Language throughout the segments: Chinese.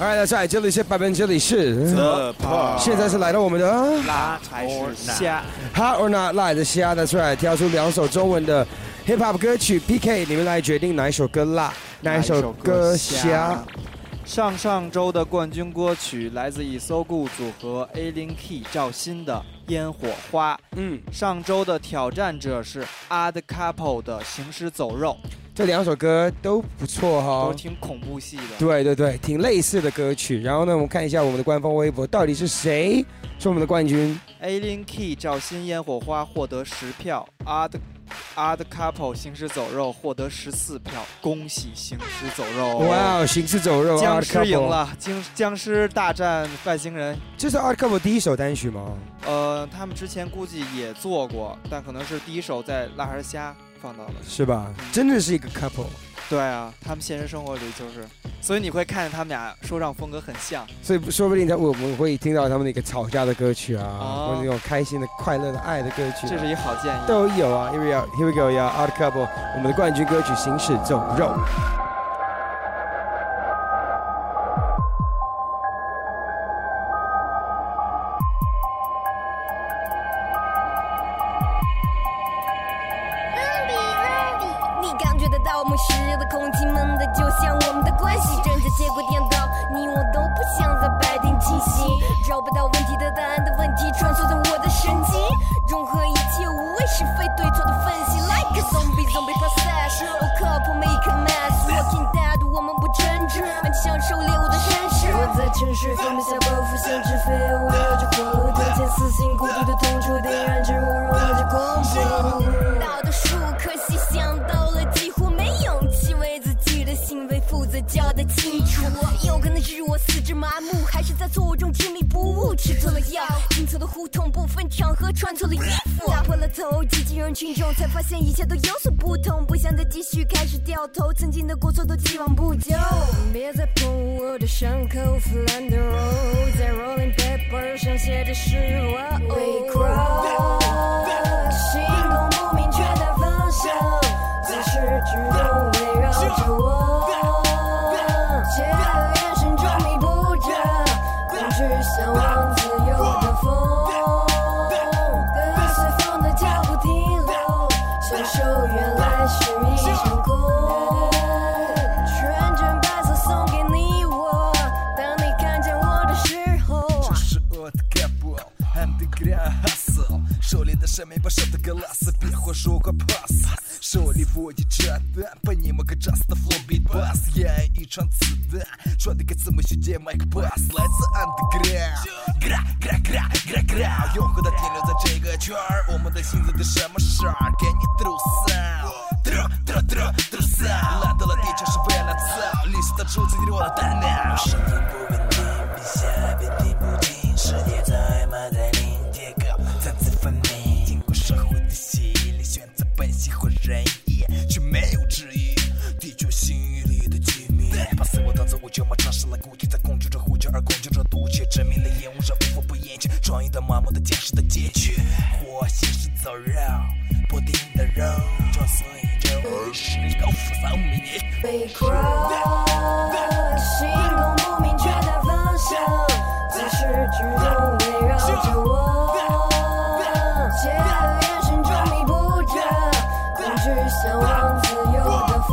Alright，大家这里是百分，这里是 The Park 现在是来到我们的辣还是虾？Hot or Not 辣的虾，That's right，挑出两首中文的 Hip Hop 歌曲 PK，你们来决定哪一首歌辣，哪一首歌虾。上上周的冠军歌曲来自 Isogu 组合 A Lin Key 赵鑫的《烟火花》。嗯，上周的挑战者是 Odd Couple 的《行尸走肉这两首歌都不错哈》，都哈。挺恐怖系的。对对对，挺类似的歌曲。然后呢，我们看一下我们的官方微博，到底是谁是我们的冠军？A Lin Key 赵鑫《烟火花》获得十票，Odd Odd Couple《行尸走肉》获得十四票，恭喜行尸走肉！哇哦，行尸走肉，僵尸赢。了，僵僵尸大战外星人。这是 Ard Couple 第一首单曲吗？呃，他们之前估计也做过，但可能是第一首在辣还是虾放到了。是吧？真的是一个 couple，对啊，他们现实生活里就是，所以你会看见他们俩说唱风格很像。所以说不定他我们会听到他们那个吵架的歌曲啊，哦或者那种开心的、快乐的、爱的歌曲啊、这是一好建议。都有啊。Here we go, here we go 呀，Art Couple，我们的冠军歌曲《行尸走肉》。感觉得到梦时的空气闷的，就像我们的关系，真的结果颠倒，你我都不想在白天清醒，找不到问题的答案的问题穿梭在我的神经，融合一切无谓是非对错的分析，like a zombie zombie process，a couple make a mess，walking dead，我们不争执，满地享受猎物的绅士。我在城市放不下包袱，限制飞，能是我四肢麻木，还是在错误中执迷不悟，吃错了药，进错了胡同，不分场合，穿错了衣服，打破了头，挤进人群中，才发现一切都有所不同，不想再继续，开始掉头，曾经的过错都既往不咎。别再碰我的伤口，Flat the road，在 Rolling paper 上写的是我。演一场子弹，传递给字母学姐 Mike Pass，来自 underground，gra gra gra gra gra，永恒的停留在这个圈儿，我们的心思的什么事儿，给你 through sound，t r o u g h t r o u g h t r o u g h t r o u g h sound，来到了地球是为了造，历史的主自己我的大脑。生命不稳定，笔下遍地不停，世界被 cross，行动不明确的方向，自始至终围绕着我。切的眼神中弥补着恐惧向往自由的风，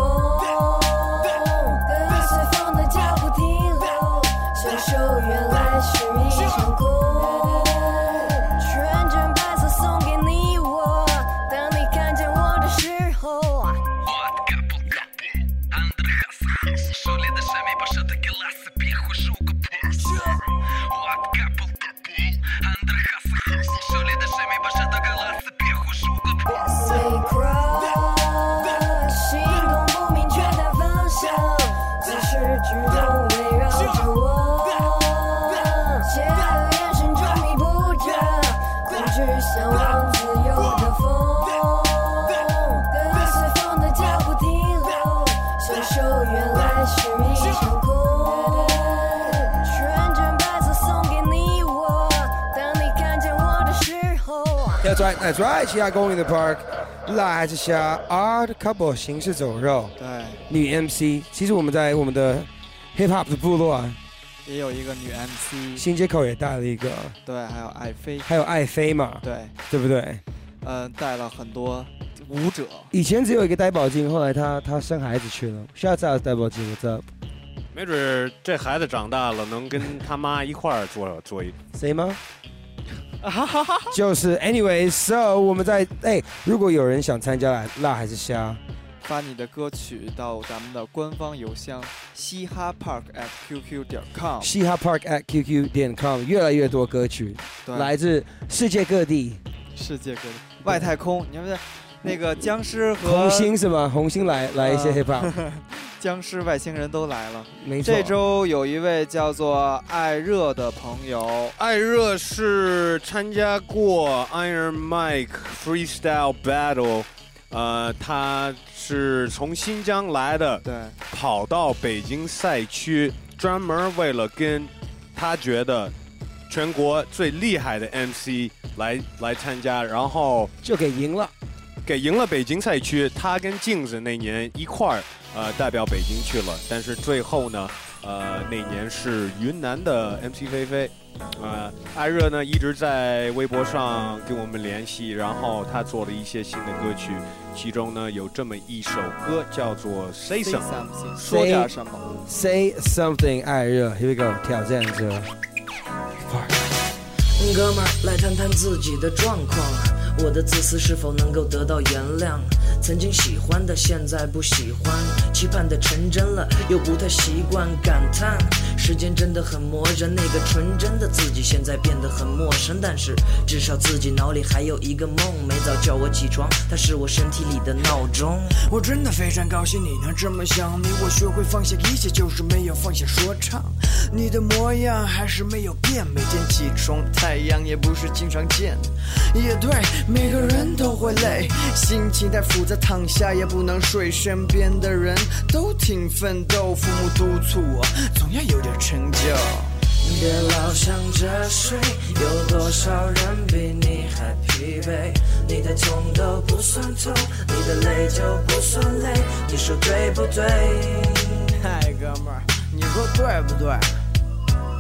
That's right, that's right，其他公园的 Park，辣还是虾？Art Couple 行尸走肉，对，女 MC。其实我们在我们的 Hip Hop 的部落啊，也有一个女 MC，新街口也带了一个，对，还有爱妃，还有爱妃嘛，对，对不对？嗯，带了很多舞者。以前只有一个戴宝金，后来他他生孩子去了。下次戴宝金，我知道。没准这孩子长大了，能跟他妈一块儿做做一。谁吗？就是 anyway，so 我们在哎，如果有人想参加辣还是虾，发你的歌曲到咱们的官方邮箱嘻哈 park at qq 点 com，嘻哈 park at qq 点 com，越来越多歌曲来自世界各地，世界各地。外太空，你们那个僵尸和红星是吗？红星来来一些 hip hop，僵尸外星人都来了。没错。这周有一位叫做艾热的朋友，艾热是参加过 Iron Mike Freestyle Battle，呃，他是从新疆来的，对，跑到北京赛区，专门为了跟他觉得全国最厉害的 MC 来来参加，然后就给赢了。给赢了北京赛区，他跟镜子那年一块儿，呃，代表北京去了。但是最后呢，呃，那年是云南的 MC 菲菲，呃，艾热呢一直在微博上跟我们联系，然后他做了一些新的歌曲，其中呢有这么一首歌叫做 Say Something，说点什么？Say Something，艾热，Here we go，挑战者。哥们儿，来谈谈自己的状况。我的自私是否能够得到原谅？曾经喜欢的，现在不喜欢；期盼的成真了，又不太习惯。感叹时间真的很磨人，那个纯真的自己现在变得很陌生。但是至少自己脑里还有一个梦，没早叫我起床，它是我身体里的闹钟。我真的非常高兴你能这么想，你我学会放下一切，就是没有放下说唱。你的模样还是没有变，每天起床，太阳也不是经常见。也对。每个人都会累，心情太复杂，躺下也不能睡。身边的人都挺奋斗，父母督促我，总要有点成就。别老想着睡，有多少人比你还疲惫？你的痛都不算痛，你的累就不算累，你说对不对？嗨，哥们儿，你说对不对？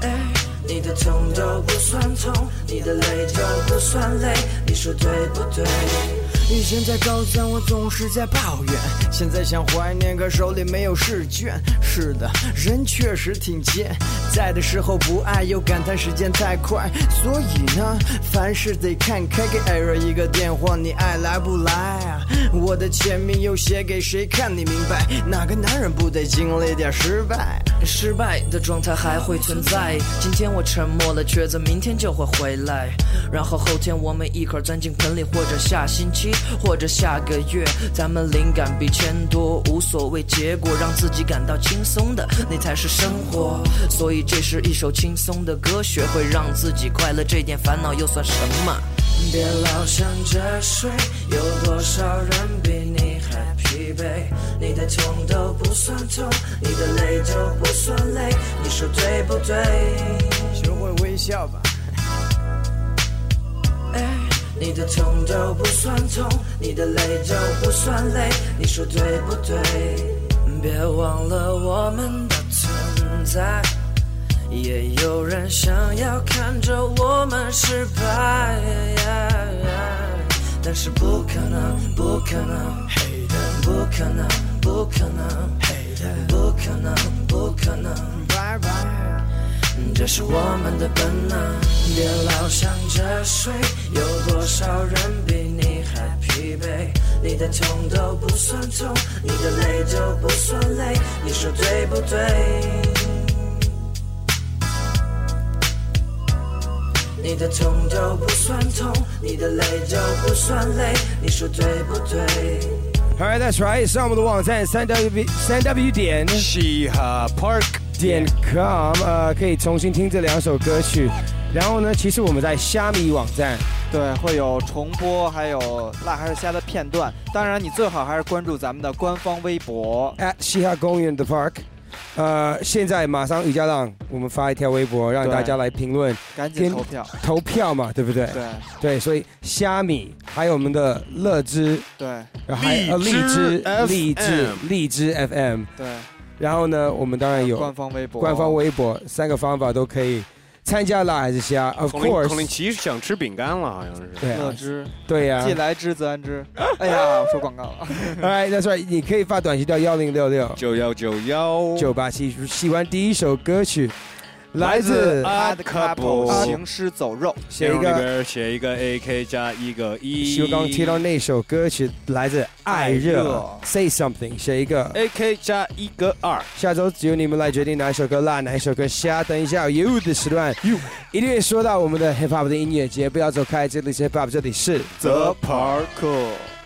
哎。你的痛都不算痛，你的累就不算累，你说对不对？以前在高三，我总是在抱怨，现在想怀念，可手里没有试卷。是的，人确实挺贱，在的时候不爱，又感叹时间太快。所以呢，凡事得看开，给艾瑞一个电话，你爱来不来？我的签名又写给谁看？你明白，哪个男人不得经历点失败？失败的状态还会存在。今天我沉默了，抉择明天就会回来。然后后天我们一块钻进盆里，或者下星期。或者下个月，咱们灵感比钱多，无所谓结果，让自己感到轻松的，那才是生活。所以这是一首轻松的歌，学会让自己快乐，这点烦恼又算什么？别老想着睡，有多少人比你还疲惫？你的痛都不算痛，你的累都不算累，你说对不对？学会微笑吧。你的痛都不算痛，你的累都不算累，你说对不对？别忘了我们的存在，也有人想要看着我们失败，但是不可能，不可能，不可能，不可能，不可能，不可能，这是我们的本能，别老想着睡。有多少人比你还疲惫？你的痛都不算痛，你的累都不算累，你说对不对？你的痛都不算痛，你的累都不算累，你说对不对？Alright, that's right. 上我们的网站三 W 三 W 点嘻哈 Park。点 com，呃，可以重新听这两首歌曲。然后呢，其实我们在虾米网站，对，会有重播，还有辣还是虾的片段。当然，你最好还是关注咱们的官方微博，at 嘻哈公园的 Park。呃，现在马上雨家浪我们发一条微博，让大家来评论，赶紧投票，投票嘛，对不对？对对，所以虾米还有我们的乐之，对，还有荔枝，荔枝，荔枝 FM，对。然后呢，我们当然有官方微博，官方微博，三个方法都可以参加辣还是虾？Of course，孔令奇想吃饼干了，好像是。对啊，乐之，对呀。既来之则安之。哎呀，我说广告了。哎，那所以你可以发短信到幺零六六九幺九幺九八七，喜欢第一首歌曲，来自行尸走肉，写一个。边写一个 A K 加一个一。刚刚提到那首歌曲来自爱热艾热，Say Something，写一个。A K 加一个二。下周只有你们来决定哪一首歌辣，哪一首歌虾。等一下有 you 的时段，一定会说到我们的 hip hop 的音乐节，不要走开，这里是 hip hop，这里是 The Park。